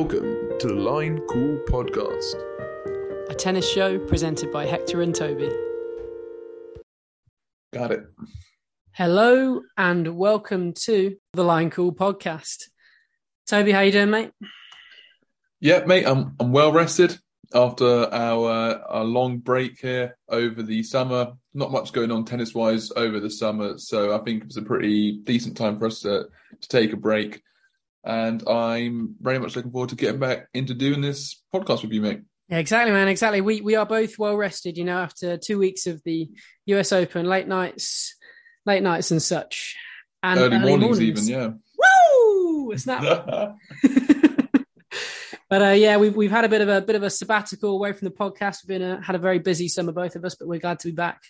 Welcome to the Line Call Podcast. a tennis show presented by Hector and Toby. Got it. Hello and welcome to the Line Call podcast. Toby, how you doing, mate? Yeah, mate, I'm I'm well rested after our our long break here over the summer. Not much going on tennis wise over the summer, so I think it was a pretty decent time for us to to take a break. And I'm very much looking forward to getting back into doing this podcast with you, mate. Yeah, exactly, man. Exactly. We we are both well rested, you know, after two weeks of the US Open, late nights, late nights and such, and Early, mornings, even, yeah. Woo! It's not. but uh, yeah, we've we've had a bit of a bit of a sabbatical away from the podcast. We've been uh, had a very busy summer, both of us, but we're glad to be back.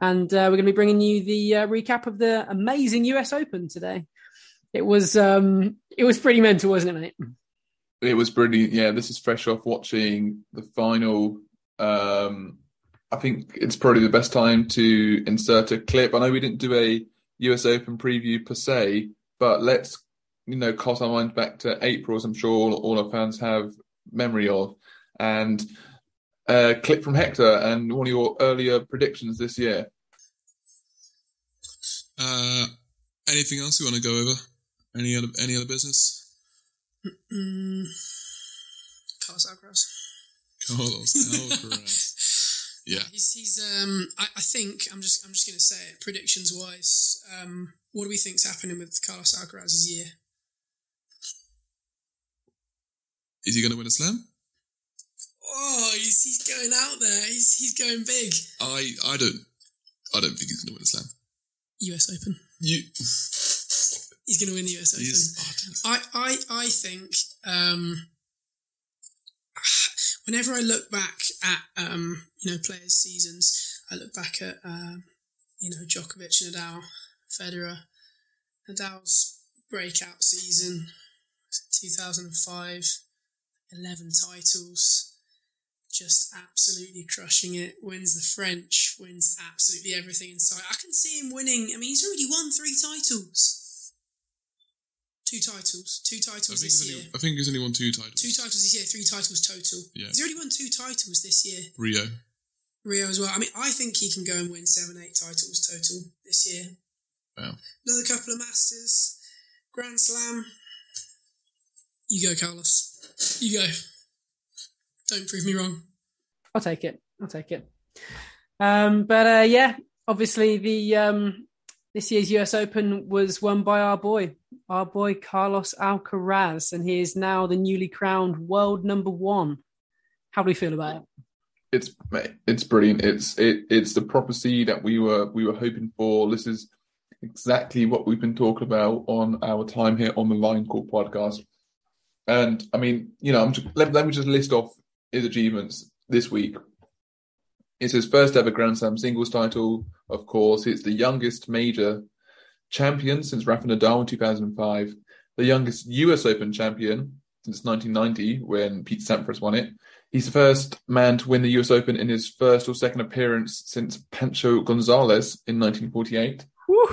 And uh, we're going to be bringing you the uh, recap of the amazing US Open today. It was um, it was pretty mental, wasn't it, mate? It was brilliant. Yeah, this is fresh off watching the final. Um, I think it's probably the best time to insert a clip. I know we didn't do a US Open preview per se, but let's you know cast our minds back to April, as I'm sure all, all our fans have memory of, and a clip from Hector and one of your earlier predictions this year. Uh, anything else you want to go over? Any other any other business? Carlos Alcaraz. Carlos Alcaraz. yeah. He's, he's um I, I think I'm just I'm just gonna say it predictions wise um what do we think's happening with Carlos Alcaraz's year Is he going to win a slam? oh he's, he's going out there he's he's going big I I don't I don't think he's going to win a slam. US Open You. He's gonna win the US Open I, I, I think um, whenever I look back at um, you know players' seasons, I look back at um, you know Djokovic, Nadal, Federer, Nadal's breakout season, 2005, 11 titles, just absolutely crushing it. Wins the French, wins absolutely everything in sight. I can see him winning. I mean, he's already won three titles. Two titles. Two I titles think, this he's year. only, I think he's only won two titles. Two titles this year, three titles total. Yeah. He's already won two titles this year. Rio. Rio as well. I mean, I think he can go and win seven, eight titles total this year. Wow. Another couple of Masters, Grand Slam. You go, Carlos. You go. Don't prove me wrong. I'll take it. I'll take it. Um, but uh, yeah, obviously the um, this year's US Open was won by our boy, our boy Carlos Alcaraz, and he is now the newly crowned world number one. How do we feel about it? It's it's brilliant. It's it it's the prophecy that we were we were hoping for. This is exactly what we've been talking about on our time here on the Line Call podcast. And I mean, you know, I'm just, let, let me just list off his achievements this week. It's his first ever Grand Slam singles title, of course. It's the youngest major champion since Rafa Nadal in 2005, the youngest US Open champion since 1990 when Pete Sampras won it. He's the first man to win the US Open in his first or second appearance since Pancho Gonzalez in 1948. Whew.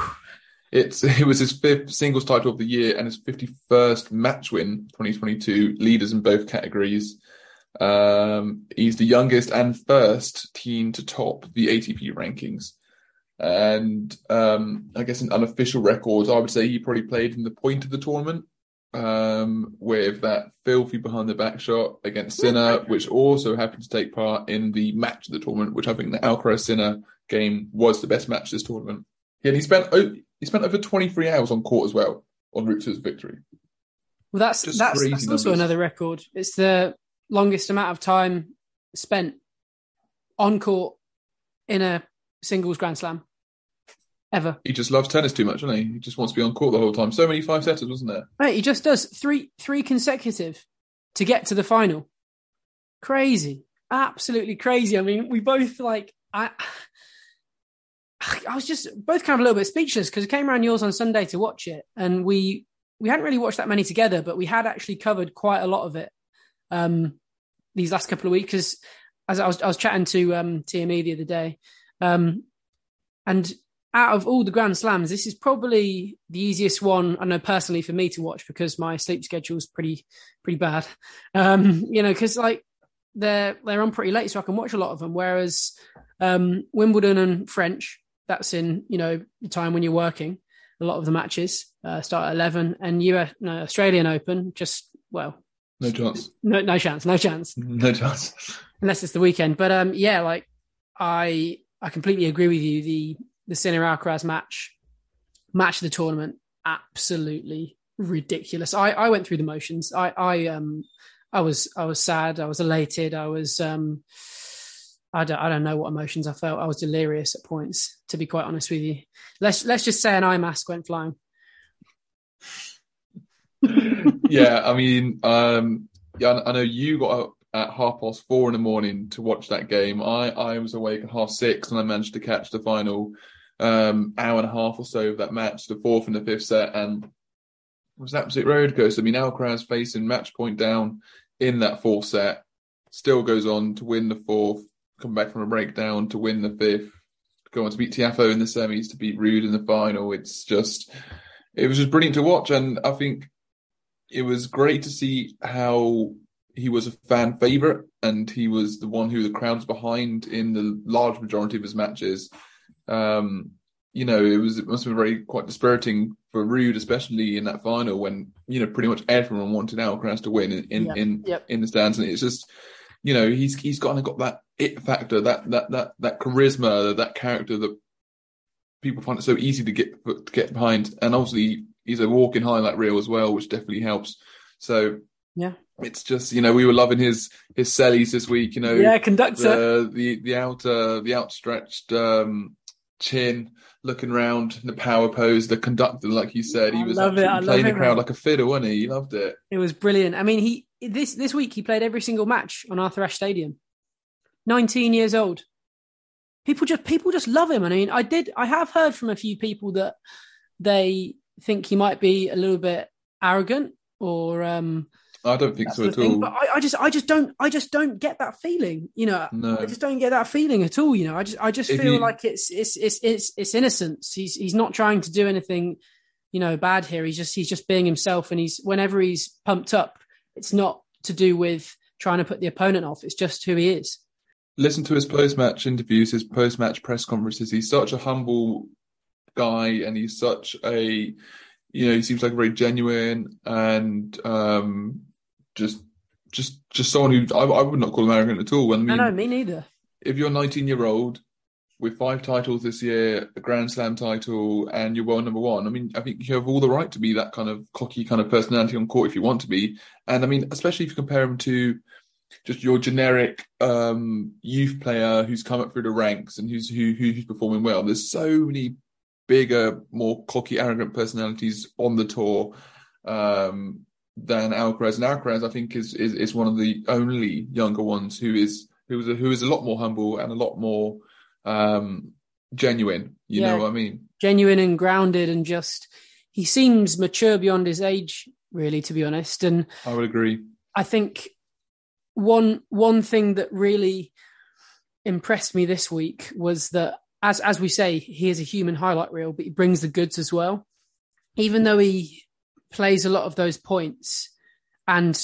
It's it was his fifth singles title of the year and his 51st match win 2022 leaders in both categories. Um, he's the youngest and first teen to top the ATP rankings. And um, I guess in unofficial records, I would say he probably played in the point of the tournament um, with that filthy behind the back shot against Sinner, which also happened to take part in the match of the tournament, which I think the Alcaraz Sinner game was the best match this tournament. Yeah, and he spent o- he spent over 23 hours on court as well on route to his victory. Well, that's Just that's, that's also another record. It's the longest amount of time spent on court in a singles Grand Slam ever. He just loves tennis too much, doesn't he? He just wants to be on court the whole time. So many five setters, wasn't there? Right, he just does three three consecutive to get to the final. Crazy, absolutely crazy. I mean, we both like I. I was just both kind of a little bit speechless because it came around yours on Sunday to watch it, and we we hadn't really watched that many together, but we had actually covered quite a lot of it um, these last couple of weeks. Because as I was I was chatting to um, TME the other day, um, and out of all the Grand Slams, this is probably the easiest one. I know personally for me to watch because my sleep schedule is pretty pretty bad. Um, you know, because like they're they're on pretty late, so I can watch a lot of them. Whereas um, Wimbledon and French, that's in you know the time when you're working. A lot of the matches uh, start at eleven, and US no, Australian Open just well, No chance. no no chance, no chance No chance. unless it's the weekend. But um, yeah, like I I completely agree with you. The the Sinner Alcaraz match, match of the tournament, absolutely ridiculous. I I went through the motions. I I um I was I was sad. I was elated. I was um I don't I don't know what emotions I felt. I was delirious at points. To be quite honest with you, let's let's just say an eye mask went flying. yeah, I mean, um, yeah, I know you got at half past four in the morning to watch that game. I, I was awake at half six and I managed to catch the final um, hour and a half or so of that match, the fourth and the fifth set, and it was absolute roller coaster. I mean, Alcaraz facing match point down in that fourth set, still goes on to win the fourth, come back from a breakdown to win the fifth, go on to beat Tiafoe in the semis, to beat Ruud in the final. It's just, it was just brilliant to watch, and I think it was great to see how he was a fan favorite and he was the one who the crowd's behind in the large majority of his matches. Um, you know, it was it must have been very quite dispiriting for Ruud, especially in that final when you know pretty much everyone wanted Alcaraz to win in in in, yep. in the stands, and it's just you know he's he's kind of got that it factor, that that that that charisma, that character that people find it so easy to get to get behind, and obviously he's a walking highlight reel as well, which definitely helps. So Yeah. It's just you know we were loving his his sellies this week. You know, Yeah, conductor. the the the outer the outstretched um, chin, looking round the power pose, the conductor, like you said, he I was love it, absolutely love playing the crowd man. like a fiddle, wasn't he? He loved it. It was brilliant. I mean, he this this week he played every single match on Arthur Ashe Stadium. Nineteen years old. People just people just love him. I mean, I did I have heard from a few people that they think he might be a little bit arrogant or um I don't think that so at thing. all. But I, I just I just don't I just don't get that feeling. You know, No. I just don't get that feeling at all. You know, I just I just If feel you- like it's it's it's it's it's innocence. He's he's not trying to do anything, you know, bad here. He's just he's just being himself, and he's whenever he's pumped up, it's not to do with trying to put the opponent off. It's just who he is. listen to his post match interviews, his post match press conferences. He's such a humble guy, and he's such a, you know, he seems like very genuine and um, just, just, just someone who I, I would not call him arrogant at all. When I mean, no, no, me neither. if you're 19 year old with five titles this year, a Grand Slam title, and you're world number one, I mean, I think you have all the right to be that kind of cocky kind of personality on court if you want to be. And I mean, especially if you compare him to just your generic um, youth player who's come up through the ranks and who's who, who's performing well. There's so many bigger, more cocky, arrogant personalities on the tour um, than Alcaraz. And Alcaraz, I think, is, is is one of the only younger ones who is who is a, who is a lot more humble and a lot more um, genuine. You Yeah. know what I mean? Genuine and grounded, and just he seems mature beyond his age, really, to be honest. And I would agree. I think one one thing that really impressed me this week was that as as we say, he is a human highlight reel, but he brings the goods as well. Even though he plays a lot of those points, and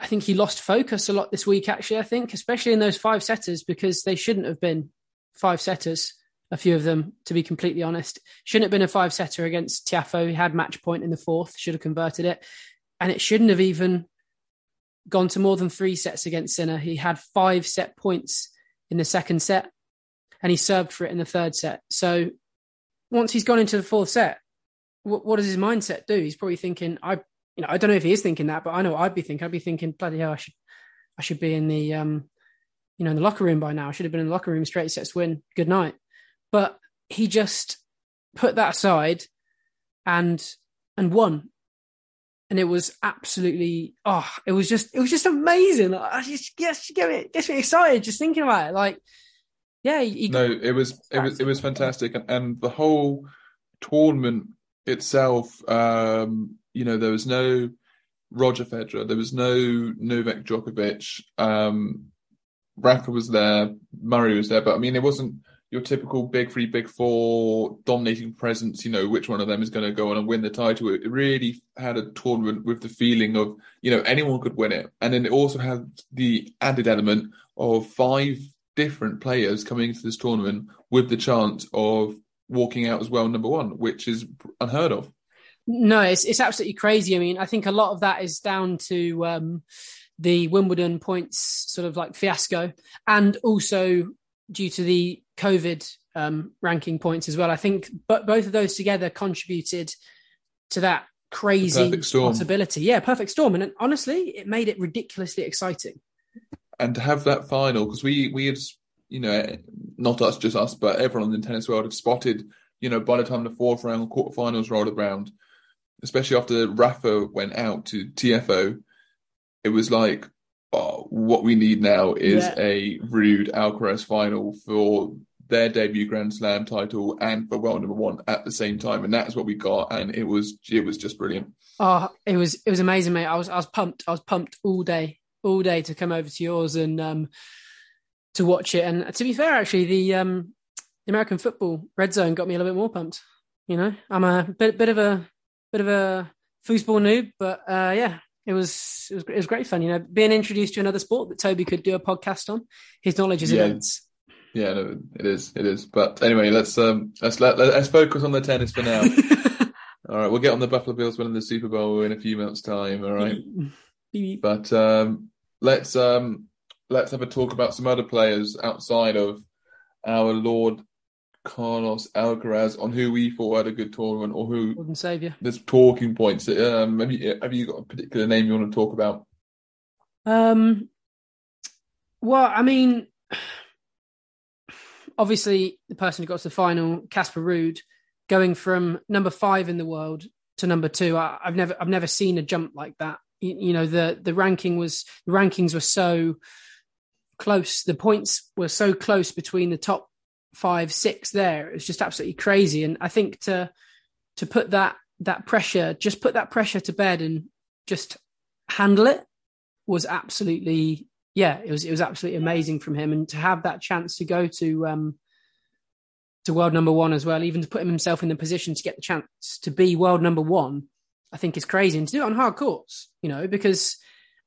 I think he lost focus a lot this week. Actually, I think especially in those five setters because they shouldn't have been five setters. A few of them, to be completely honest, shouldn't have been a five setter against Tiafoe. He had match point in the fourth, should have converted it, and it shouldn't have even gone to more than three sets against Sinner. He had five set points in the second set, and he served for it in the third set. So once he's gone into the fourth set, what, what does his mindset do? He's probably thinking, I, you know, I don't know if he is thinking that, but I know what I'd be thinking. I'd be thinking, bloody hell, I should, I should be in the, um, you know, in the locker room by now. I should have been in the locker room, straight sets win, good night. But he just put that aside and and won and it was absolutely oh it was just it was just amazing i just yes get me gets me excited just thinking about it like yeah he, No, it was it was it was fantastic, and, and the whole tournament itself. Um, you know, there was no Roger Federer, there was no Novak Djokovic. Um, Rafa was there, Murray was there, but I mean, it wasn't your typical big three, big four dominating presence. You know which one of them is going to go on and win the title. It really had a tournament with the feeling of you know anyone could win it, and then it also had the added element of five different players coming into this tournament with the chance of walking out as well number one, which is unheard of. No, it's it's absolutely crazy. I mean, I think a lot of that is down to um, the Wimbledon points sort of like fiasco, and also due to the COVID um, ranking points as well. I think, but both of those together contributed to that crazy possibility. Yeah, perfect storm, and honestly, it made it ridiculously exciting. And to have that final, because we we had, you know, not us, just us, but everyone in the tennis world had spotted, you know, by the time the fourth round quarterfinals rolled around, especially after Rafa went out to Tiafoe, it was like, oh, what we need now is yeah. a Ruud Alcaraz final for their debut Grand Slam title and for world number one at the same time, and that's what we got, and it was it was just brilliant. Oh, it was it was amazing, mate. I was I was pumped. I was pumped all day, all day to come over to yours and um, to watch it. And to be fair, actually, the um, the American football red zone got me a little bit more pumped. You know, I'm a bit bit of a bit of a foosball noob, but uh, yeah, it was, it was it was great fun. You know, being introduced to another sport that Toby could do a podcast on. His knowledge is yeah. immense. Yeah, no, it is. It is. But anyway, let's um let's let let's focus on the tennis for now. all right, we'll get on the Buffalo Bills winning the Super Bowl in a few months' time. All right, but um let's um let's have a talk about some other players outside of our Lord Carlos Alcaraz on who we thought had a good tournament or who wouldn't save you. There's talking points. Um, have you have you got a particular name you want to talk about? Um, well, I mean, obviously the person who got to the final, Casper Ruud, going from number five in the world to number two. I, have never I've never seen a jump like that. You, you, know the the ranking was the rankings were so close. The points were so close between the top five, six. There, it was just absolutely crazy. And I think to to put that that pressure, just put that pressure to bed and just handle it was absolutely yeah, it was it was absolutely amazing from him, and to have that chance to go to um, to world number one as well, even to put himself in the position to get the chance to be world number one, I think is crazy, and to do it on hard courts, you know, because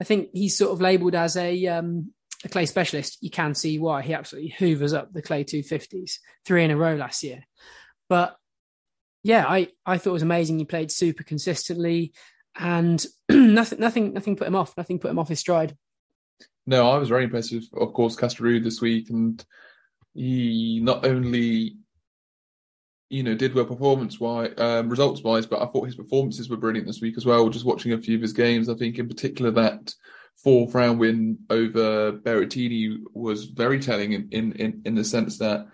I think he's sort of labelled as a um, a clay specialist. You can see why he absolutely hoovers up the clay two fifties, three in a row last year, but yeah, I I thought it was amazing. He played super consistently, and nothing nothing nothing put him off. Nothing put him off his stride. No, I was very impressed with, of course, Ruud this week, and he not only, you know, did well performance wise, um, results wise, but I thought his performances were brilliant this week as well. Just watching a few of his games, I think in particular that fourth round win over Berrettini was very telling in in in, in the sense that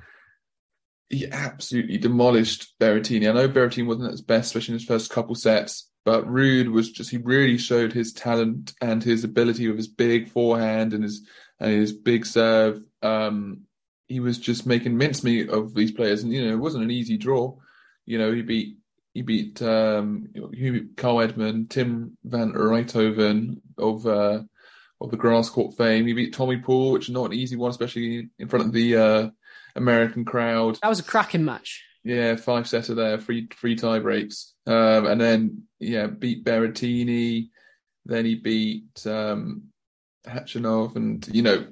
he absolutely demolished Berrettini. I know Berrettini wasn't at his best, especially in his first couple sets, but Ruud was just he really showed his talent and his ability with his big forehand and his and his big serve. Um, he was just making mincemeat of these players, and you know it wasn't an easy draw. You know he beat he beat um, Kyle Edmund, Tim van Rijthoven of uh, of the grass court fame. He beat Tommy Paul, which is not an easy one, especially in front of the uh, American crowd. That was a cracking match. Yeah, five setter there, three three tie breaks, um, and then yeah, beat Berrettini. Then he beat um, and you know,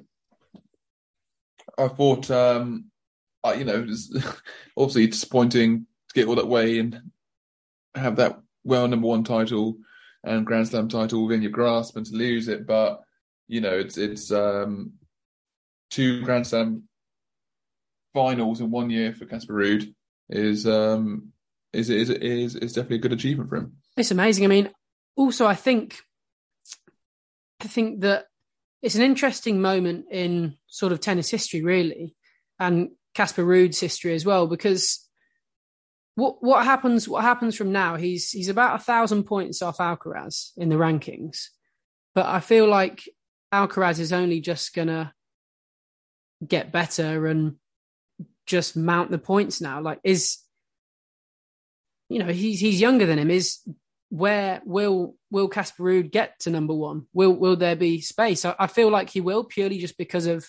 I thought, um, I, you know, it was obviously disappointing to get all that way and have that well number one title and Grand Slam title within your grasp, and to lose it. But you know, it's it's um, two Grand Slam finals in one year for Casper Ruud is um is is is is definitely a good achievement for him. It's amazing. I mean, also I think I think that it's an interesting moment in sort of tennis history, really, and Casper Ruud's history as well, because what what happens what happens from now? He's he's about a thousand points off Alcaraz in the rankings, but I feel like Alcaraz is only just gonna get better and just mount the points now? Like, is you know he's he's younger than him. Is where will will Casper Ruud get to number one? Will will there be space? I, I, feel like he will purely just because of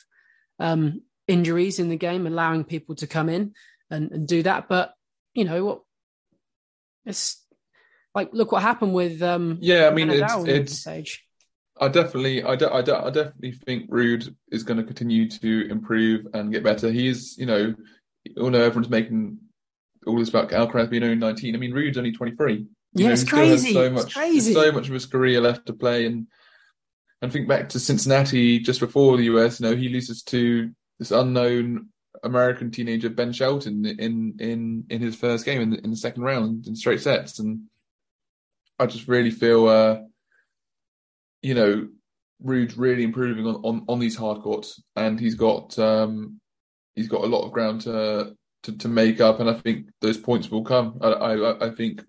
um, injuries in the game, allowing people to come in and, and do that. But you know what? It's like look what happened with um Yeah, I mean, it's, Nadal it's stage. I definitely, I, de- I, de- I definitely think Ruud is going to continue to improve and get better. He is, you know, know, everyone's making all this about Alcaraz being only 19. I mean, Ruud's only 23. You Yeah, know, it's he still has crazy. So It's much, crazy. so much of his career left to play, and and think back to Cincinnati just before the US. You know, he loses to this unknown American teenager Ben Shelton in in in his first game in the, in the second round in straight sets, and I just really feel, uh, you know, Ruud's really improving on, on, on these hard courts, and he's got um, he's got a lot of ground to, to to make up, and I think those points will come. I I, I think.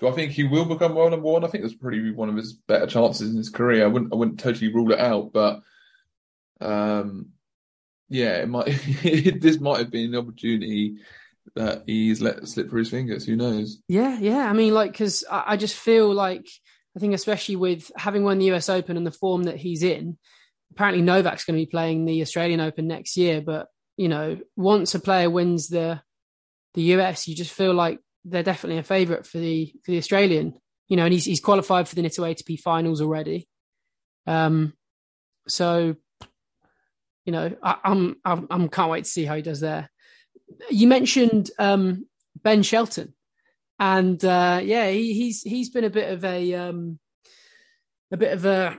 Do I think he will become world number one? I think that's probably one of his better chances in his career. I wouldn't I wouldn't totally rule it out, but um, yeah, it might. this might have been an opportunity that he's let slip through his fingers. Who knows? Yeah, yeah. I mean, like, because I, I just feel like I think, especially with having won the US Open and the form that he's in, apparently Novak's going to be playing the Australian Open next year. But you know, once a player wins the the US, you just feel like they're definitely a favourite for the for the Australian. You know, and he's he's qualified for the Nitto ATP finals already. Um, so you know, I, I'm I'm I'm can't wait to see how he does there. You mentioned um, Ben Shelton, and uh, yeah, he, he's he's been a bit of a um, a bit of a,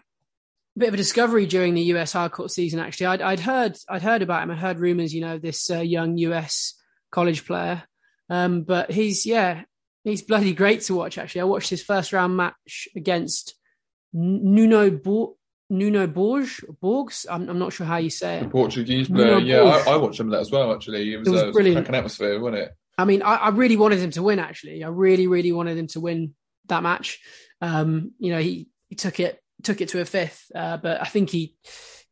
a bit of a discovery during the US hardcourt season. Actually, I'd, I'd heard I'd heard about him. I heard rumors, you know, this uh, young US college player. Um, but he's yeah, he's bloody great to watch. Actually, I watched his first round match against Nuno Bo- Nuno Borges. Borges. I'm, I'm not sure how you say The it. Portuguese player, no, yeah, I, I watched him that as well. Actually, it was, It was it was a brilliant. cracking atmosphere, wasn't it? I mean, I, I really wanted him to win. Actually, I really, really wanted him to win that match. Um, you know, he, he took it took it to a fifth, uh, but I think he,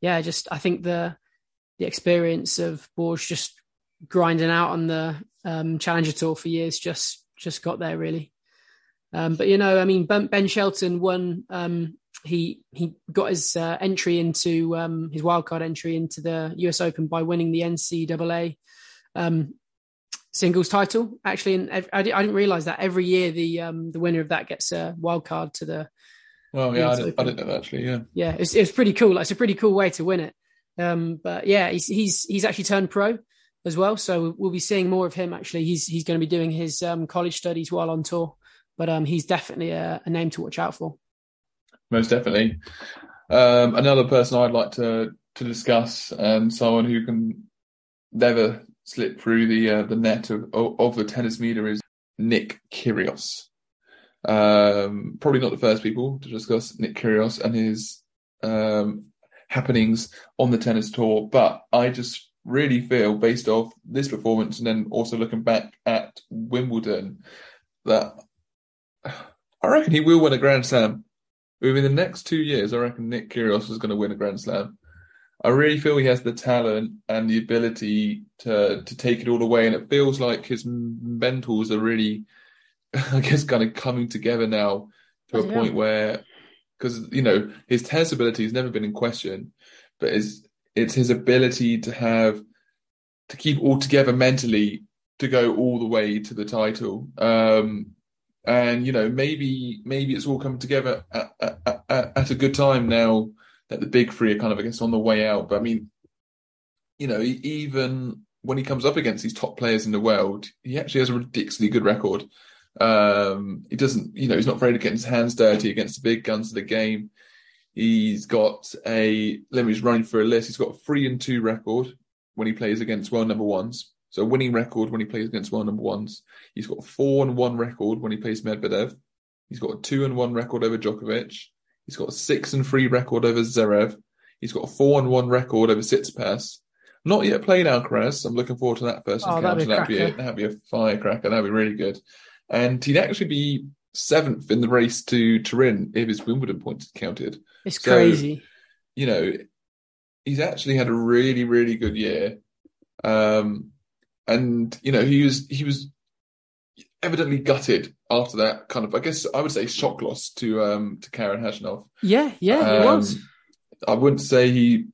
yeah, just I think the the experience of Borges just grinding out on the um, Challenger Tour for years just just got there really. Um, but you know, I mean, Ben, ben Shelton won. Um, he he got his uh, entry into um, his wildcard entry into the U.S. Open by winning the NCAA um, singles title. Actually, and I, I didn't realize that every year the um, the winner of that gets a wild card to the. Well, yeah, I didn't, I didn't know that actually. Yeah, Yeah, it's it's pretty cool. Like, it's a pretty cool way to win it. Um, but yeah, he's he's he's actually turned pro as well, so we'll be seeing more of him. Actually, he's he's going to be doing his um, college studies while on tour, but um, he's definitely a, a name to watch out for. most definitely. Um, another person I'd like to to discuss, and someone who can never slip through the uh, the net of of the tennis media is Nick Kyrgios. Um, probably not the first people to discuss Nick Kyrgios and his um, happenings on the tennis tour, but I just really feel, based off this performance and then also looking back at Wimbledon, that I reckon he will win a Grand Slam. Within the next two years, I reckon Nick Kyrgios is going to win a Grand Slam. I really feel he has the talent and the ability to to take it all away, and it feels like his mentals are really, I guess, kind of coming together now to a point where, because you know his tennis ability has never been in question, but it's it's his ability to have to keep all together mentally to go all the way to the title. Um, and you know maybe maybe it's all come together at, at, at, at a good time now the big three are kind of I guess on the way out. But I mean, you know, even when he comes up against these top players in the world, he actually has a ridiculously good record. Um, he doesn't, you know, he's not afraid of getting his hands dirty against the big guns of the game. He's got a let me just run through a list. He's got a three and two record when he plays against world number ones. So a winning record when he plays against world number ones. He's got a four and one record when he plays Medvedev. He's got a two and one record over Djokovic. He's got a six and three record over Zverev. He's got a four and one record over Tsitsipas. Not yet played Alcaraz. I'm looking forward to that first Oh, encounter. that'd be a That'd be, a, that'd be a firecracker. That'd be really good. And he'd actually be seventh in the race to Turin if his Wimbledon points counted. It's So- crazy. You know, he's actually had a really, really good year. Um, and you know, he was he was evidently gutted after that kind of, I guess I would say, shock loss to um to Karen Khachanov. Yeah, yeah, he Um, was. I wouldn't say he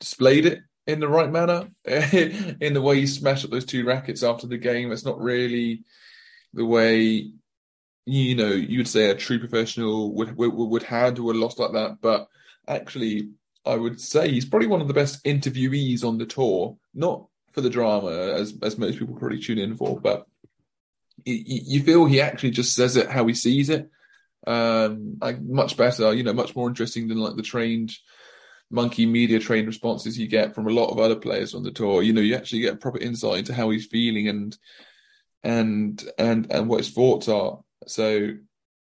displayed it in the right manner, in the way he smashed up those two rackets after the game. It's not really the way you know you'd say a true professional would would, would handle a loss like that. But actually, I would say he's probably one of the best interviewees on the tour. Not for the drama, as as most people probably tune in for, but you feel he actually just says it how he sees it. Um, like much better, you know, much more interesting than like the trained monkey media trained responses you get from a lot of other players on the tour. You know, you actually get a proper insight into how he's feeling and and and and what his thoughts are. So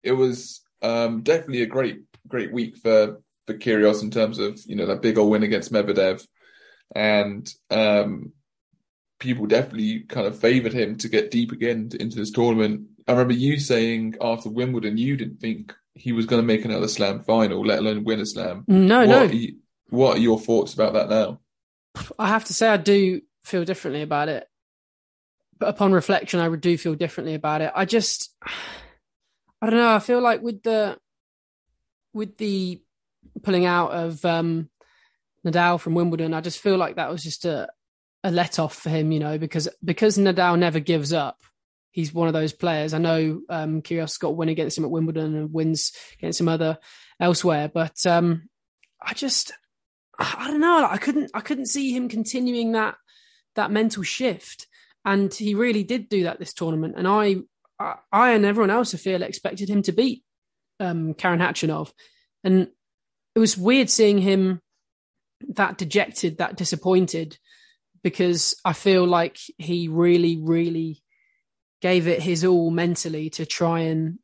it was um, definitely a great great week for for Kyrgios in terms of you know that big old win against Medvedev, and um, people definitely kind of favoured him to get deep again into this tournament. I remember you saying after Wimbledon you didn't think he was going to make another Slam final, let alone win a Slam. No, what no. Are you, what are your thoughts about that now? I have to say I do feel differently about it. But upon reflection, I do feel differently about it. I just, I don't know. I feel like with the, with the pulling out of um, Nadal from Wimbledon, I just feel like that was just a, a let off for him, you know, because because Nadal never gives up. He's one of those players. I know um, Kyrgios got a win against him at Wimbledon and wins against some other elsewhere, but um, I just I don't know. I couldn't I couldn't see him continuing that that mental shift, and he really did do that this tournament. And I I, I and everyone else I feel expected him to beat um, Karen Khachanov, and it was weird seeing him that dejected, that disappointed, because I feel like he really, really gave it his all mentally to try and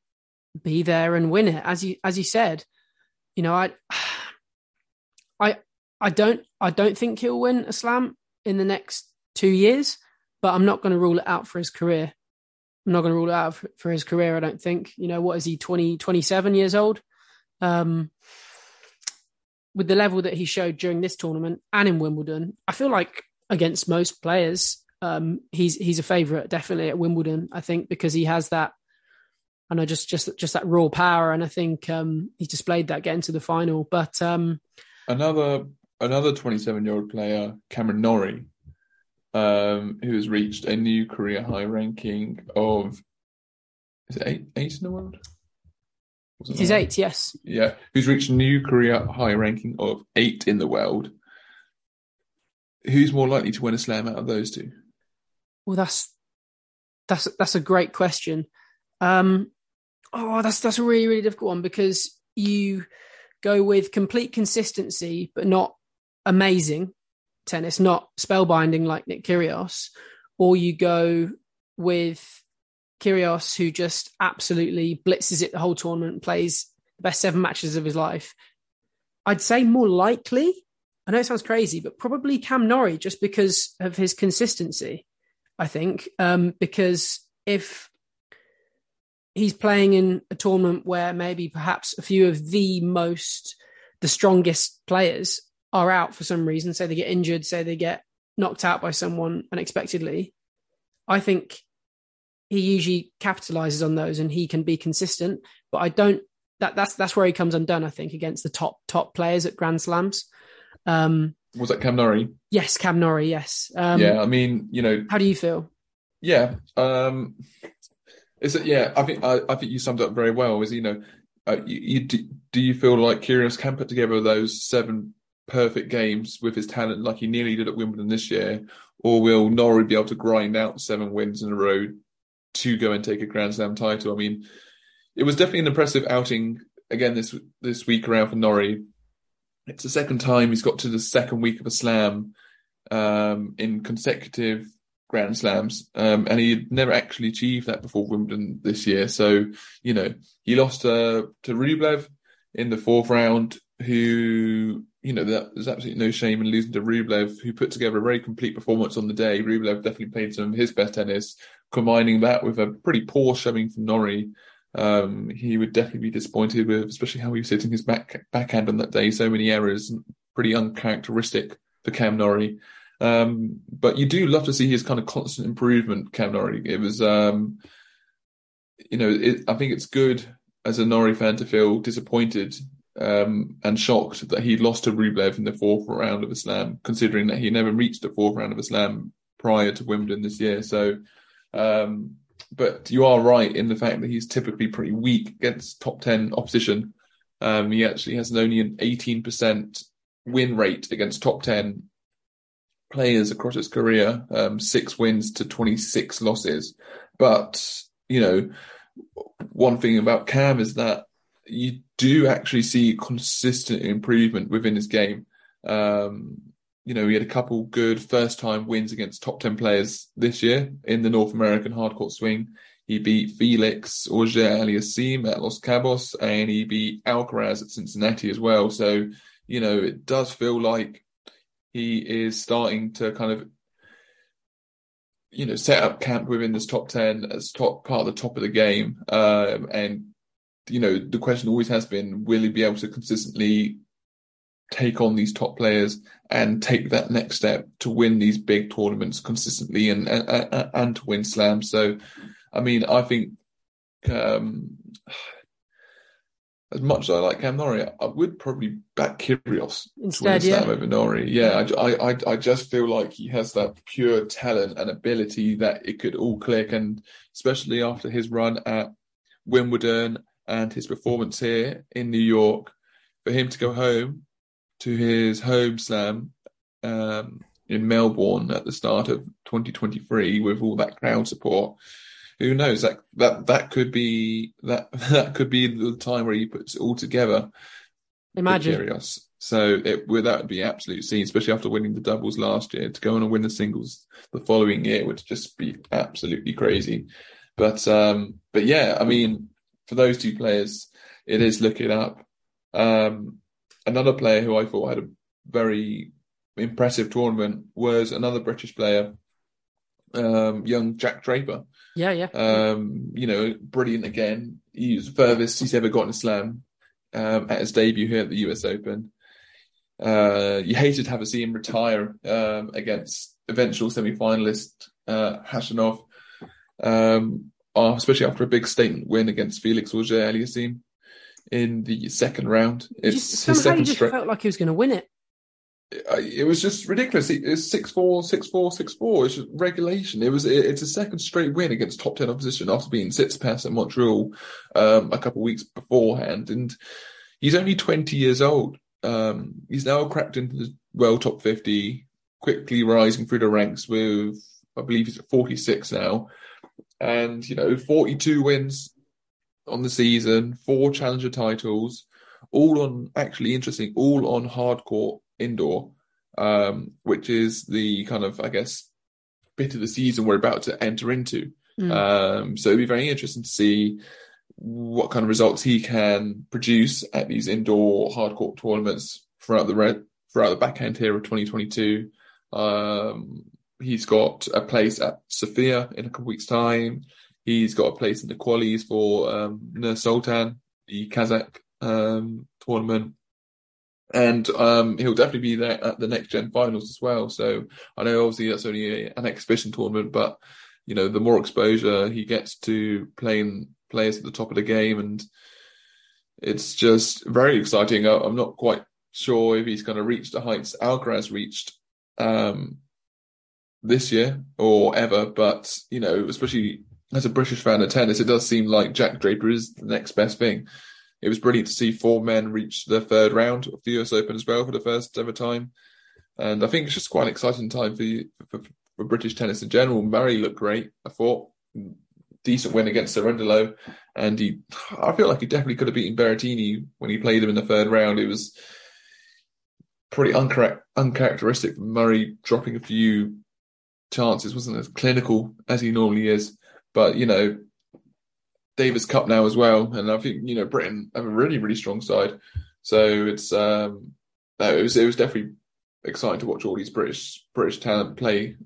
be there and win it. As you as you said, you know, I I I don't I don't think he'll win a slam in the next two years, but I'm not going to rule it out for his career. I'm not going to rule it out for his career. I don't think. You know, what is he 20, 27 years old? Um, with the level that he showed during this tournament and in Wimbledon, I feel like against most players, um, he's he's a favourite definitely at Wimbledon. I think because he has that, I know just just just that raw power, and I think um, he displayed that getting to the final. But um, another another 27 year old player, Cameron Norrie, um, who has reached a new career high ranking of is it eight eight in the world? He's eight, yes. Yeah, who's reached a new career high ranking of eight in the world. Who's more likely to win a slam out of those two? Well, that's that's that's a great question. Um, oh, that's that's a really really difficult one because you go with complete consistency, but not amazing tennis, not spellbinding like Nick Kyrgios, or you go with Kyrgios, who just absolutely blitzes it the whole tournament plays the best seven matches of his life. I'd say more likely, I know it sounds crazy, but probably Cam Norrie just because of his consistency, I think. Um, because if he's playing in a tournament where maybe perhaps a few of the most, the strongest players are out for some reason, say they get injured, say they get knocked out by someone unexpectedly, I think he usually capitalizes on those and he can be consistent. But I don't. That that's that's where he comes undone. I think against the top top players at Grand Slams. Um, Was that Cam Norrie? yes, Cam Norrie. Yes. Um, yeah, I mean, you know, How do you feel? yeah. Um, is it? Yeah, I think I, I think you summed up very well. Is you know, uh, you, you do, do you feel like Kyrgios can put together those seven perfect games with his talent, like he nearly did at Wimbledon this year, or will Norrie be able to grind out seven wins in a row to go and take a Grand Slam title? I mean, it was definitely an impressive outing again this this week around for Norrie. It's the second time he's got to the second week of a slam um, in consecutive Grand Slams, um, and he never actually achieved that before Wimbledon this year. So, you know, he lost uh, to Rublev in the fourth round, who, you know, there's absolutely no shame in losing to Rublev, who put together a very complete performance on the day. Rublev definitely played some of his best tennis, combining that with a pretty poor showing from Norrie. Um, he would definitely be disappointed with, especially how he was hitting his back backhand on that day. So many errors, pretty uncharacteristic for Cam Norrie. Um, but you do love to see his kind of constant improvement, Cam Norrie. It was, um, you know, it, I think it's good as a Norrie fan to feel disappointed um, and shocked that he lost to Rublev in the fourth round of a slam, considering that he never reached the fourth round of a slam prior to Wimbledon this year. So, um, but you are right in the fact that he's typically pretty weak against top 10 opposition. Um, he actually has only an 18% win rate against top 10 players across his career, um, six wins to 26 losses. But, you know, one thing about Cam is that you do actually see consistent improvement within his game. Um, you know, he had a couple good first time wins against top 10 players this year in the North American hardcourt swing. He beat Felix Auger Aliassime at Los Cabos and he beat Alcaraz at Cincinnati as well. So, you know, it does feel like he is starting to kind of, you know, set up camp within this top 10 as top part of the top of the game. Um, and, you know, the question always has been, will he be able to consistently take on these top players and take that next step to win these big tournaments consistently and and, and to win slams. So, I mean, I think um, as much as I like Cam Norrie, I would probably back Kyrgios Instead, to win a slam yeah. over Norrie. Yeah, I, I, I just feel like he has that pure talent and ability that it could all click, and especially after his run at Wimbledon and his performance here in New York, for him to go home to his home slam um, in Melbourne at the start of 2023 with all that crowd support. Who knows that that that could be that that could be the time where he puts it all together. Imagine. Kyrgios. So it would that would be absolute scene, especially after winning the doubles last year, to go on and win the singles the following year would just be absolutely crazy. But um, but yeah, I mean, for those two players, it is looking up. Um, another player who I thought had a very impressive tournament was another British player, um, young Jack Draper. Yeah, yeah. Um, you know, brilliant again. He's the furthest he's ever gotten a slam um, at his debut here at the US Open. Uh, you hated to have to see him retire um, against eventual semi-finalist uh, Khachanov, um, especially after a big statement win against Felix Auger Aliassime in the second round. It's just, his second just straight. felt like he was going to win it. It was just ridiculous. It's six four, six four, six four. It's just regulation. It was. It's a second straight win against top ten opposition after being six pass at Montreal um, a couple of weeks beforehand, and he's only twenty years old. Um, he's now cracked into the world top fifty, quickly rising through the ranks with, I believe he's at forty six now, and you know forty two wins on the season, four challenger titles, all on actually interesting, all on hard court indoor, um, which is the kind of I guess bit of the season we're about to enter into. Mm. Um, so it'd be very interesting to see what kind of results he can produce at these indoor hard court tournaments throughout the red, throughout the back end here of 2022. Um, he's got a place at Sofia in a couple weeks' time. He's got a place in the qualies for um, Nur Sultan, the Kazakh um, tournament. And um, he'll definitely be there at the next gen finals as well. So I know obviously that's only a, an exhibition tournament, but you know the more exposure he gets to playing players at the top of the game, and it's just very exciting. I, I'm not quite sure if he's going to reach the heights Alcaraz reached um, this year or ever, but you know, especially as a British fan of tennis, it does seem like Jack Draper is the next best thing. It was brilliant to see four men reach the third round of the US Open as well for the first ever time. And I think it's just quite an exciting time for, for, for British tennis in general. Murray looked great, I thought. Decent win against Cerundolo. And he, I feel like he definitely could have beaten Berrettini when he played him in the third round. It was pretty uncharac- uncharacteristic for Murray dropping a few chances. Wasn't as clinical as he normally is. But, you know, Davis Cup now as well, and I think you know Britain have a really really strong side, so it's um no, it was it was definitely exciting to watch all these British British talent play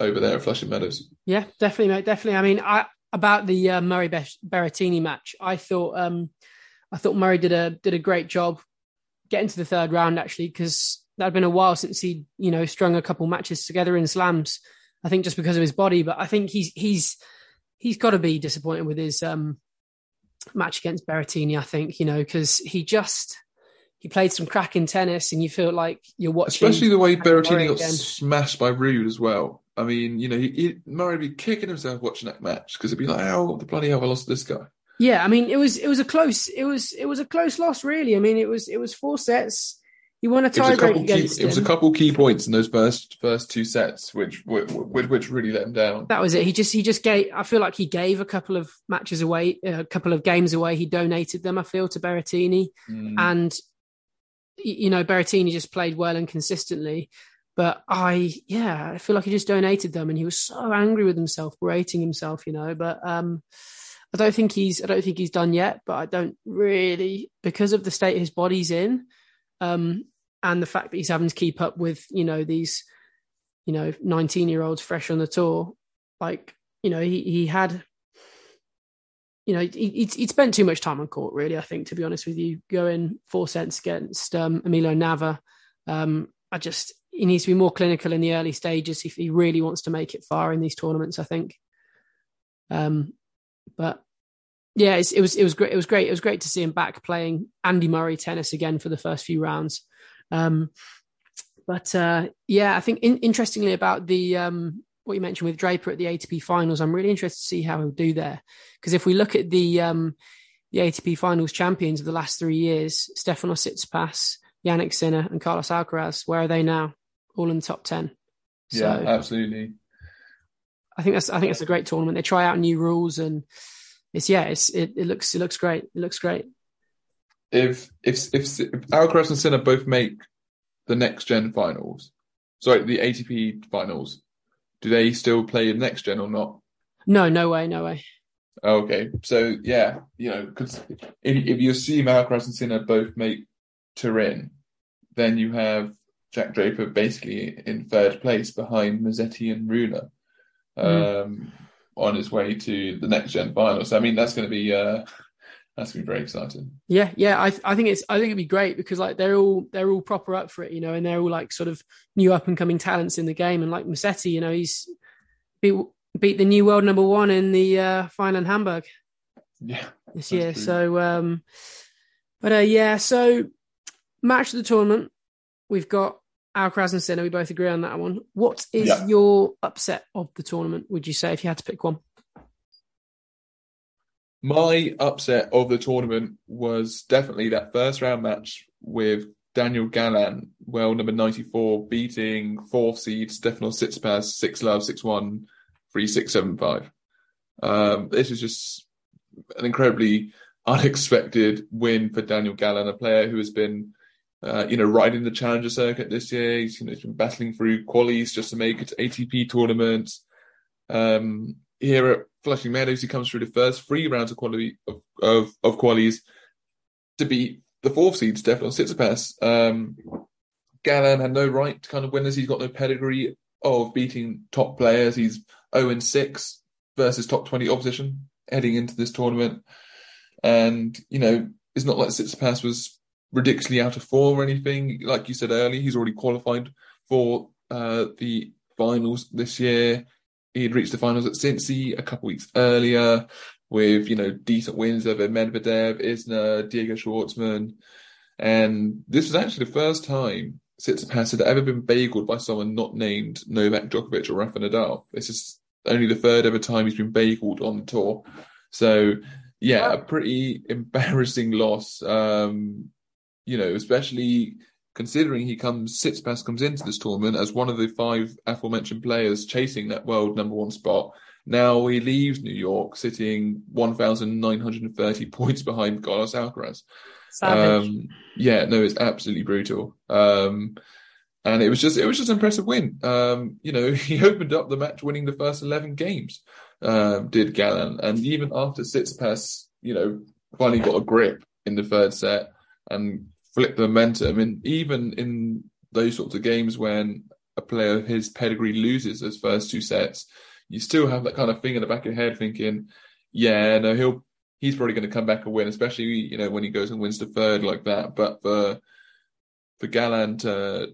over there at Flushing Meadows. Yeah, definitely, mate. Definitely. I mean, I about the uh, Murray Berrettini match. I thought um, I thought Murray did a did a great job getting to the third round actually because that had been a while since he you know strung a couple matches together in slams. I think just because of his body, but I think he's he's he's got to be disappointed with his um, match against Berrettini. I think you know because he just he played some cracking tennis, and you feel like you're watching. Especially the way Berrettini got again. smashed by Ruud as well. I mean, you know, he, he, Murray would be kicking himself watching that match because it'd be like, "Oh, the bloody hell! I lost this guy." Yeah, I mean, it was it was a close it was it was a close loss, really. I mean, it was it was four sets. He won a It was a couple key, it was a couple key points in those first first two sets, which which, which really let him down. That was it. He just he just gave. I feel like he gave a couple of matches away, a couple of games away. He donated them. I feel to Berrettini, Mm. and you know Berrettini just played well and consistently. But I, yeah, I feel like he just donated them, and he was so angry with himself, berating himself, you know. But um, I don't think he's, I don't think he's done yet. But I don't really, because of the state his body's in, um, and the fact that he's having to keep up with, you know, these, you know, nineteen-year-olds fresh on the tour. Like, you know, he he had you know, he, he'd spent too much time on court, really. I think, to be honest with you, going four sets against um, Emilio Nava, um, I just he needs to be more clinical in the early stages if he really wants to make it far in these tournaments. I think. Um, but yeah, it was it was great. It was great. It was great to see him back playing Andy Murray tennis again for the first few rounds. Um, but uh, yeah, I think in, interestingly about the um, what you mentioned with Draper at the ATP finals, I'm really interested to see how he'll do there. Because if we look at the um, the ATP finals champions of the last three years, Stefanos Tsitsipas, Jannik Sinner, and Carlos Alcaraz, where are they now? All in the top ten. So yeah, absolutely. I think that's I think that's a great tournament. They try out new rules and it's yeah, it's it, it looks it looks great. It looks great. If if if, if Alcaraz and Sinner both make the next gen finals, sorry, the ATP finals, do they still play in next gen or not? No, no way, no way. Okay, so yeah, you know, because if if you assume Alcaraz and Sinner both make Turin, then you have Jack Draper basically in third place behind Musetti and Rune, um, on his way to the next gen finals. I mean, that's going to be uh, that's to be very exciting. Yeah, yeah. I I think it's I think it'd be great because like they're all they're all proper up for it, you know, and they're all like sort of new up and coming talents in the game. And like Musetti, you know, he's beat beat the new world number one in the uh, final in Hamburg Yeah, this year. So, um, but uh, yeah, so match of the tournament, we've got Alcaraz and Sinner. We both agree on that one. What is Yeah. your upset of the tournament? Would you say if you had to pick one? My upset of the tournament was definitely that first round match with Daniel Galán, well number 94, beating fourth seed Stefanos Tsitsipas 6 love, 6 1, 3 6 7 5. Um, this is just an incredibly unexpected win for Daniel Galán, a player who has been, uh, you know, riding the challenger circuit this year. He's, you know, he's been battling through qualies just to make it to ATP tournaments. Um, here at Flushing Meadows, he comes through the first three rounds of quality of of, of qualies to beat the fourth seed Stefan Tsitsipas. Um, Galán had no right to kind of win this. He's got no pedigree of beating top players. He's 0 and 6 versus top 20 opposition heading into this tournament. And, you know, it's not like Tsitsipas was ridiculously out of form or anything. Like you said earlier, he's already qualified for uh, the finals this year. He had reached the finals at Cincy a couple weeks earlier with, you know, decent wins over Medvedev, Isner, Diego Schwartzman. And this was actually the first time Tsitsipas had ever been bageled by someone not named Novak Djokovic or Rafa Nadal. This is only the third ever time he's been bageled on the tour. So, yeah, a pretty embarrassing loss. Um, you know, especially considering he comes, Tsitsipas comes into this tournament as one of the five aforementioned players chasing that world number one spot. Now he leaves New York sitting 1,930 points behind Carlos Alcaraz. Savage. Um, yeah, no, it's absolutely brutal. Um, and it was just it was just an impressive win. Um, you know, he opened up the match winning the first eleven games, um, did Galán, and even after Tsitsipas, you know, finally got a grip in the third set and flipped the momentum. And even in those sorts of games when a player of his pedigree loses those first two sets, you still have that kind of thing in the back of your head thinking, yeah, no, he'll he's probably going to come back and win, especially you know when he goes and wins the third like that. But for for Galán to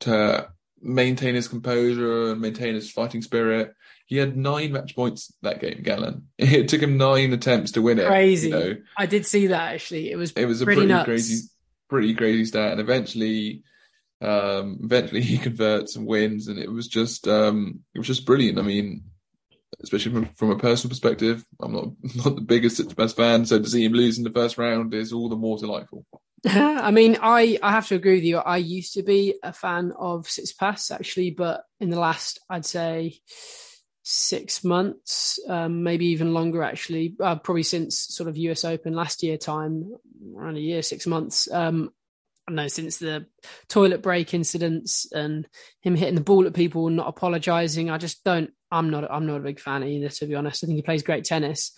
to maintain his composure and maintain his fighting spirit, he had nine match points that game. Gallant. It took him nine attempts to win it. Crazy. You know, I did see that actually. It was it was a pretty pretty, nuts. crazy pretty crazy stat. And eventually, um, eventually he converts and wins, and it was just um, it was just brilliant. I mean, especially from, from a personal perspective, I'm not not the biggest Tsitsipas fan, so to see him lose in the first round is all the more delightful. I mean, I, I have to agree with you. I used to be a fan of Tsitsipas actually, but in the last, I'd say, six months, um, maybe even longer actually, uh, probably since sort of US Open last year time, around a year, six months. Um, I know, since the toilet break incidents and him hitting the ball at people and not apologizing, I just don't. I'm not. I'm not a big fan either, to be honest. I think he plays great tennis,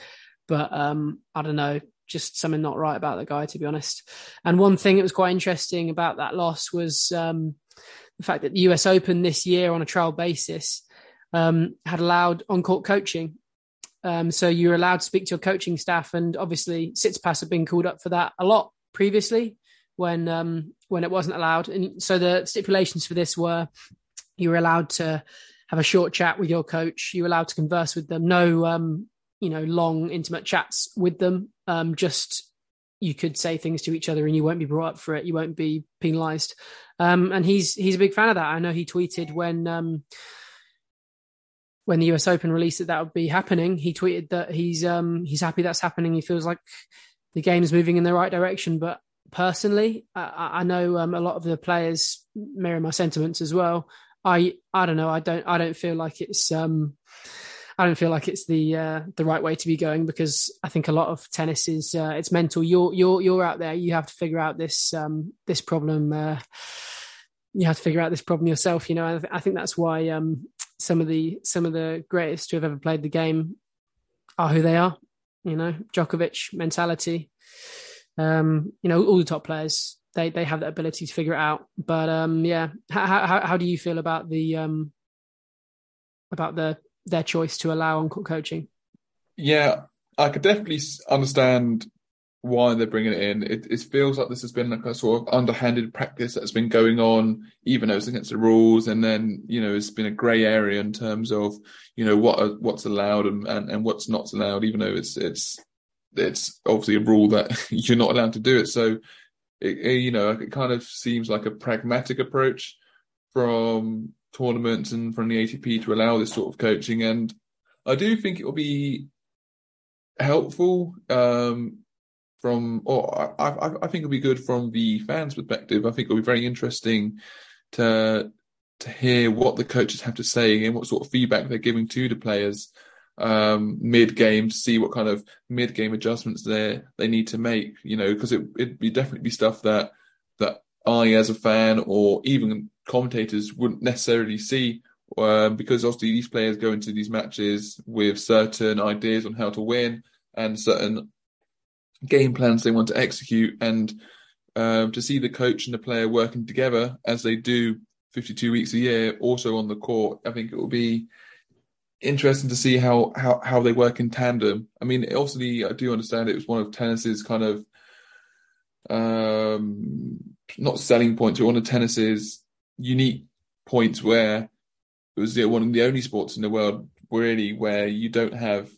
but um, I don't know just something not right about the guy, to be honest. And one thing that was quite interesting about that loss was um, the fact that the US Open this year, on a trial basis, um, had allowed on court coaching. Um, so you're allowed to speak to your coaching staff, and obviously Tsitsipas have been called up for that a lot previously when um, when it wasn't allowed. And so the stipulations for this were you were allowed to have a short chat with your coach, you were allowed to converse with them, no um, you know long intimate chats with them um, just you could say things to each other and you won't be brought up for it. You won't be penalised. Um, and he's he's a big fan of that. I know he tweeted when um, when the US Open released that that would be happening. He tweeted that he's um, he's happy that's happening. He feels like the game is moving in the right direction. But personally, I, I know um, a lot of the players mirror my sentiments as well. I I don't know. I don't I don't feel like it's um, I don't feel like it's the uh, the right way to be going because I think a lot of tennis is uh, it's mental. You're you're you're out there. You have to figure out this um, this problem. Uh, you have to figure out this problem yourself. You know, I, th- I think that's why um, some of the some of the greatest who have ever played the game are who they are. You know, Djokovic mentality. Um, you know, all the top players they they have that ability to figure it out. But um, yeah, how, how how do you feel about the um about the their choice to allow on court coaching. Yeah, I could definitely understand why they're bringing it in. It, it, feels like this has been like a sort of underhanded practice that's been going on, even though it's against the rules. And then, you know, it's been a grey area in terms of, you know, what are, what's allowed and, and, and what's not allowed, even though it's it's it's obviously a rule that you're not allowed to do it. So, it, you know, it kind of seems like a pragmatic approach from tournaments and from the ATP to allow this sort of coaching. And I do think it will be helpful um, from, or I, I, I, think it'll be good from the fans' perspective. I think it'll be very interesting to to hear what the coaches have to say and what sort of feedback they're giving to the players um, mid game to see what kind of mid game adjustments they they need to make. You know, because it it'd be definitely be stuff that that I, as a fan, or even commentators wouldn't necessarily see uh, because obviously these players go into these matches with certain ideas on how to win and certain game plans they want to execute and um, to see the coach and the player working together as they do 52 weeks a year also on the court. I think it will be interesting to see how how, how they work in tandem. I mean obviously i do understand it was one of tennis's kind of um not selling points but one of tennis's unique points where it was one of the only sports in the world really where you don't have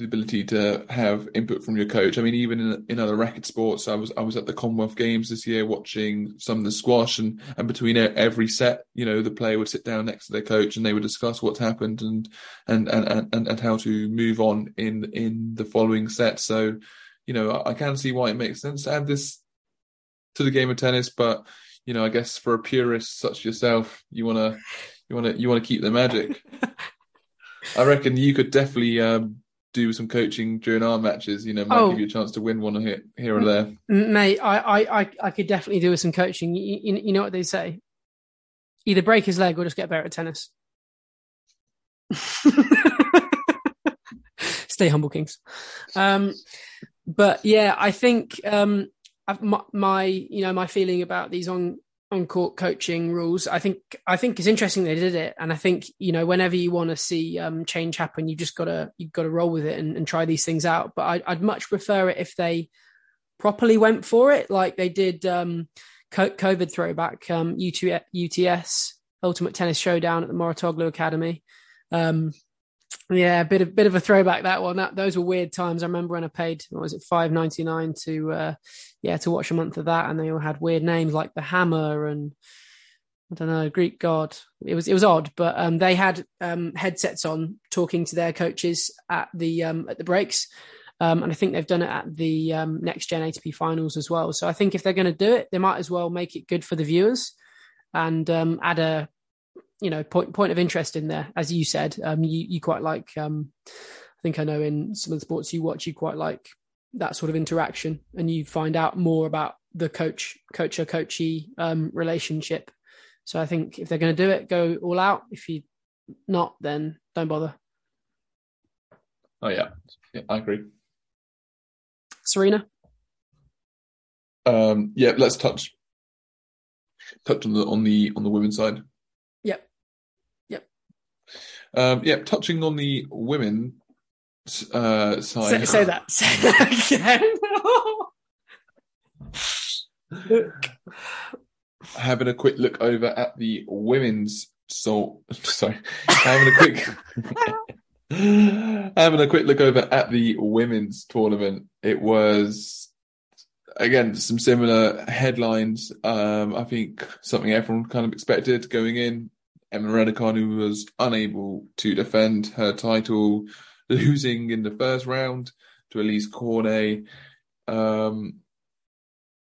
the ability to have input from your coach. I mean, even in, in other racket sports, I was I was at the Commonwealth Games this year watching some of the squash, and and between every set, you know, the player would sit down next to their coach and they would discuss what's happened and and and and, and how to move on in in the following set. So, you know, I, I can see why it makes sense to add this to the game of tennis, but you know, I guess for a purist such as yourself, you wanna you wanna you wanna keep the magic. I reckon you could definitely um, do some coaching during our matches. You know, might oh, give you a chance to win one here, here or there. Mate, I, I, I, I could definitely do with some coaching. You, you, you know what they say? Either break his leg or just get better at tennis. Stay humble, Kings. Um, but yeah, I think um, my, my you know my feeling about these on on court coaching rules. I think i think it's interesting they did it. And i think you know whenever you want to see um, change happen you just gotta you've got to roll with it and, and try these things out. But I, would much prefer it if they properly went for it like they did um, covid throwback um, UTS ultimate tennis showdown at the Mouratoglou academy. Um, Yeah, a bit of bit of a throwback that one. That those were weird times. I remember when I paid what was it five ninety nine to uh, yeah to watch a month of that, and they all had weird names like the Hammer and I don't know Greek God. It was it was odd, but um, they had um, headsets on talking to their coaches at the um, at the breaks, um, and I think they've done it at the um, next gen ATP finals as well. So I think if they're going to do it, they might as well make it good for the viewers and um, add a you know point point of interest in there as you said. Um you you quite like um i think i know in some of the sports you watch you quite like that sort of interaction and you find out more about the coach coacher coachy um relationship. So i think if they're going to do it go all out. If you not then don't bother. Oh yeah, yeah i agree. Serena? Um yeah let's touch touch on the on the on the women's side Um, yeah, touching on the women uh, side. say, say that. Say that again. Having a quick look over at the women's so sorry having a quick having a quick look over at the women's tournament. It was again some similar headlines. Um i think something everyone kind of expected going in Emma Raducanu was unable to defend her title losing in the first round to Alizé Cornet um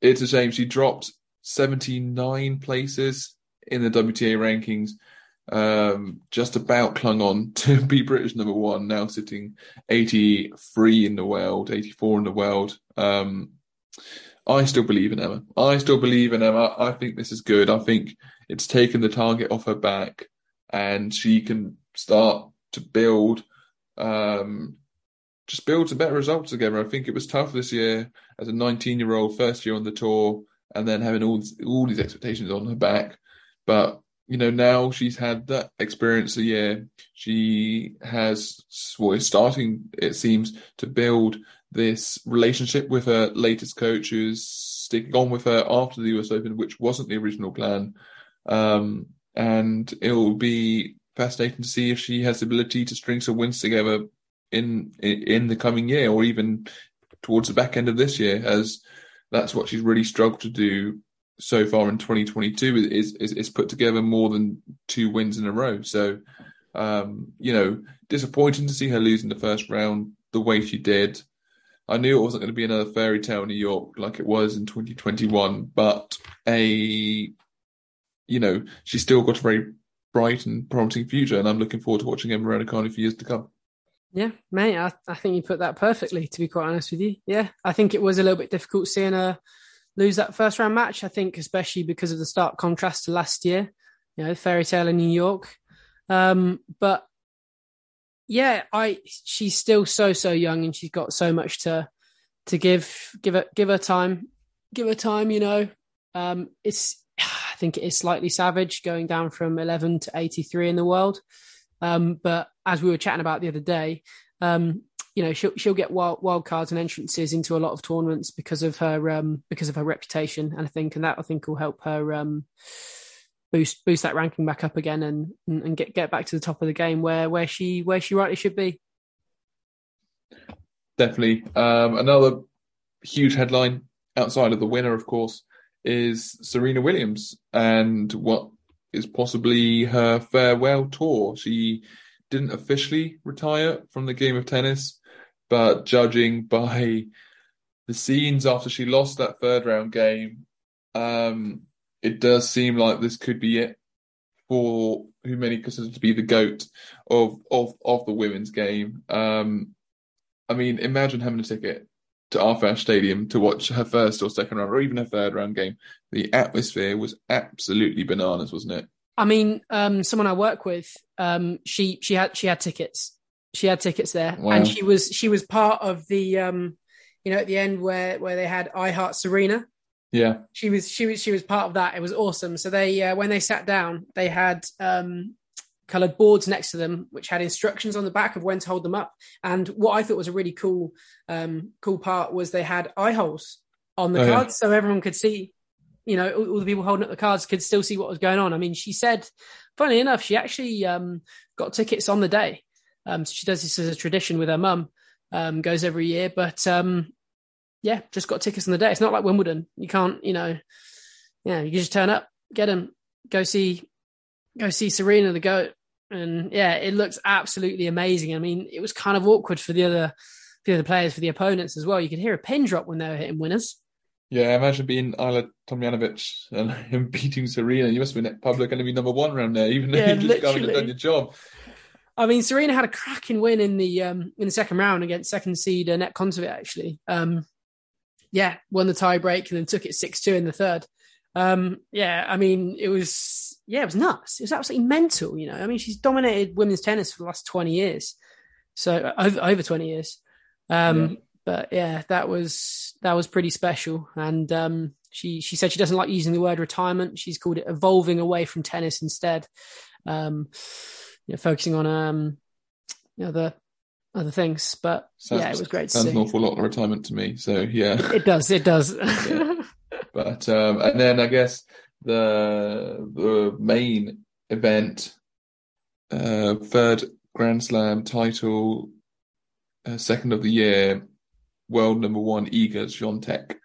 it's a shame she dropped 79 places in the WTA rankings. Um, just about clung on to be British number one, now sitting 83 in the world, 84 in the world. Um, I still believe in Emma. I still believe in Emma. I think this is good. I think it's taken the target off her back and she can start to build, um, just build some better results together. I think it was tough this year as a 19 year old, first year on the tour, and then having all all these expectations on her back. But you know, now she's had that experience a year. She has well, starting, it seems, to build this relationship with her latest coach, who's sticking on with her after the US Open, which wasn't the original plan. Um, and it will be fascinating to see if she has the ability to string some wins together in in the coming year, or even towards the back end of this year, as that's what she's really struggled to do so far in 2022 is is, is put together more than two wins in a row. So, um, you know, disappointing to see her lose in the first round the way she did. I knew it wasn't going to be another fairy tale in New York like it was in 2021, but a, you know, she's still got a very bright and promising future, and I'm looking forward to watching Emma Raducanu for years to come. Yeah, mate, I, I think you put that perfectly, to be quite honest with you. Yeah, I think it was a little bit difficult seeing her lose that first round match. I think, especially because of the stark contrast to last year, you know, fairy tale in New York. Um, but yeah, I she's still so so young and she's got so much to to give. Give her give her time, give her time. You know, um, it's I think it is slightly savage going down from 11 to 83 in the world. Um, but as we were chatting about the other day, um, you know, she'll she'll get wild, wild cards and entrances into a lot of tournaments because of her um, because of her reputation, and I think and that I think will help her um, boost boost that ranking back up again and and get get back to the top of the game where where she where she rightly should be. Definitely. Um, another huge headline outside of the winner, of course, is Serena Williams and what is possibly her farewell tour. She didn't officially retire from the game of tennis, but judging by the scenes after she lost that third round game, um, it does seem like this could be it for who many consider to be the goat of of of the women's game. Um, I mean, imagine having a ticket to Arthur Stadium to watch her first or second round, or even her third round game. The atmosphere was absolutely bananas, wasn't it? I mean, um, someone I work with, um, she she had she had tickets. She had tickets there, Wow. and she was she was part of the, um, you know, at the end where where they had I Heart Serena. Yeah, She was she was she was part of that. It was awesome. So they uh, when they sat down, they had um, coloured boards next to them, which had instructions on the back of when to hold them up. And what I thought was a really cool um, cool part was they had eye holes on the Oh, yeah. cards, so everyone could see. You know, all, all the people holding up the cards could still see what was going on. I mean, she said, funny enough, she actually um, got tickets on the day. Um, so she does this as a tradition with her mum. Um, goes every year, but um, yeah, just got tickets on the day. It's not like Wimbledon. You can't, you know, yeah, you can just turn up, get them, go see, go see Serena the goat, and yeah, it looks absolutely amazing. I mean, it was kind of awkward for the other, the other players, for the opponents as well. You could hear a pin drop when they were hitting winners. Yeah, imagine being Ajla Tomljanovic and him beating Serena. You must have been public enemy number one around there, even though Yeah, you've just gone and literally. done your job. I mean, Serena had a cracking win in the um, in the second round against second seed uh, Net Kontaveit, actually. Um, yeah, won the tie break and then took it six two in the third. Um, yeah, I mean, it was yeah, it was nuts. It was absolutely mental. You know, I mean, she's dominated women's tennis for the last twenty years, so over over twenty years. Um, Yeah. But yeah, that was that was pretty special. And um, she she said she doesn't like using the word retirement. She's called it evolving away from tennis instead. Um, you know, focusing on um, you know, other other things. But Sounds, yeah, it was great to sounds an awful lot of retirement to me. So yeah. It does. It does. But um, and then I guess the the main event, uh, third Grand Slam title, uh, second of the year, world number one Iga Swiatek.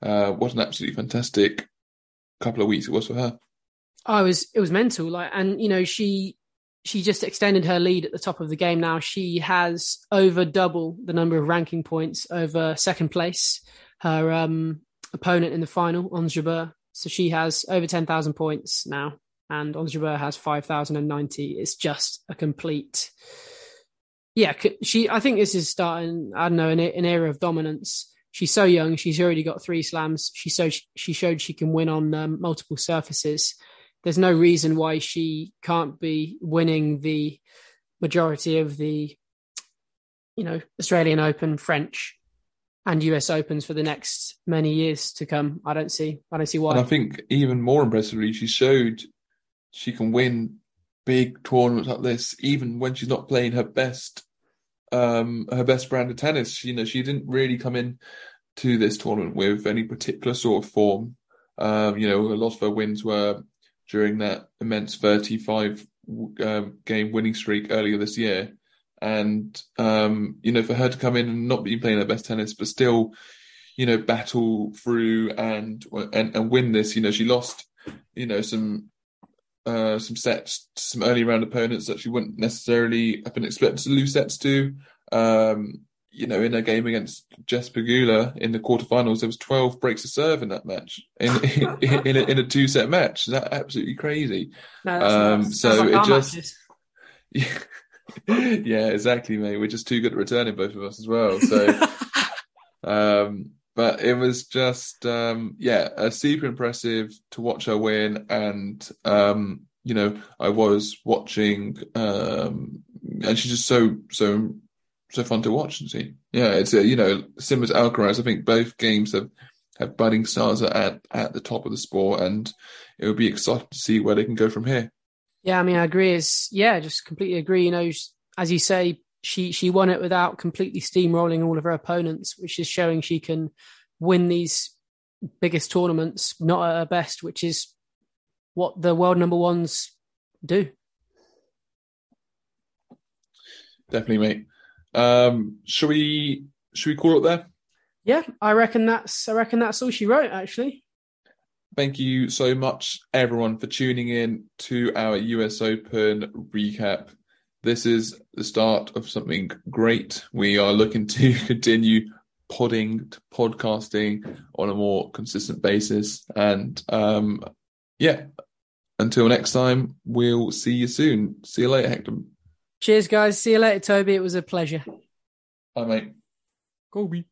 Uh, what an absolutely fantastic couple of weeks it was for her. I was it was mental like and you know she she just extended her lead at the top of the game now. She has over double the number of ranking points over second place her um opponent in the final Ons Jabeur. So she has over 10,000 points now and Ons Jabeur has 5,090 it's just a complete yeah she I think this is starting I don't know an, an era of dominance. She's so young she's already got three slams. She so she showed she can win on um, multiple surfaces there's no reason why she can't be winning the majority of the you know Australian Open, French, and US Opens for the next many years to come. I don't see I don't see why. And I think even more impressively, she showed she can win big tournaments like this, even when she's not playing her best, um, her best brand of tennis. You know, she didn't really come in to this tournament with any particular sort of form. Um, you know, a lot of her wins were during that immense 35 um, game winning streak earlier this year. And, um, you know, for her to come in and not be playing her best tennis, but still, you know, battle through and, and, and win this, you know, she lost, you know, some, uh, some sets some early round opponents that she wouldn't necessarily have been expected to lose sets to. Um, you know, in a game against Jess Pegula in the quarterfinals, there was 12 breaks of serve in that match in in, in, a, in a two set match. Is that absolutely crazy? No, that's, um, that's, so like it just- Yeah. yeah, exactly, mate. We're just too good at returning, both of us as well. So, um, but it was just, um, yeah, uh, super impressive to watch her win. And, um, you know, I was watching, um, and she's just so, so, so fun to watch and see. Yeah, it's, a, you know, similar to Alcaraz. I think both games have, have budding stars at, at the top of the sport, and it would be exciting to see where they can go from here. Yeah, I mean, I agree. It's yeah, just completely agree. You know, as you say, she she won it without completely steamrolling all of her opponents, which is showing she can win these biggest tournaments not at her best, which is what the world number ones do. Definitely, mate. Um, should we should we call it there? Yeah, I reckon that's I reckon that's all she wrote. Actually, Thank you so much, everyone, for tuning in to our US Open recap. This is the start of something great. We are looking to continue podding, to podcasting on a more consistent basis. And um, yeah, until next time, we'll see you soon. See you later, Hector. Cheers, guys. See you later, Toby. It was a pleasure. Bye, mate. Kobe.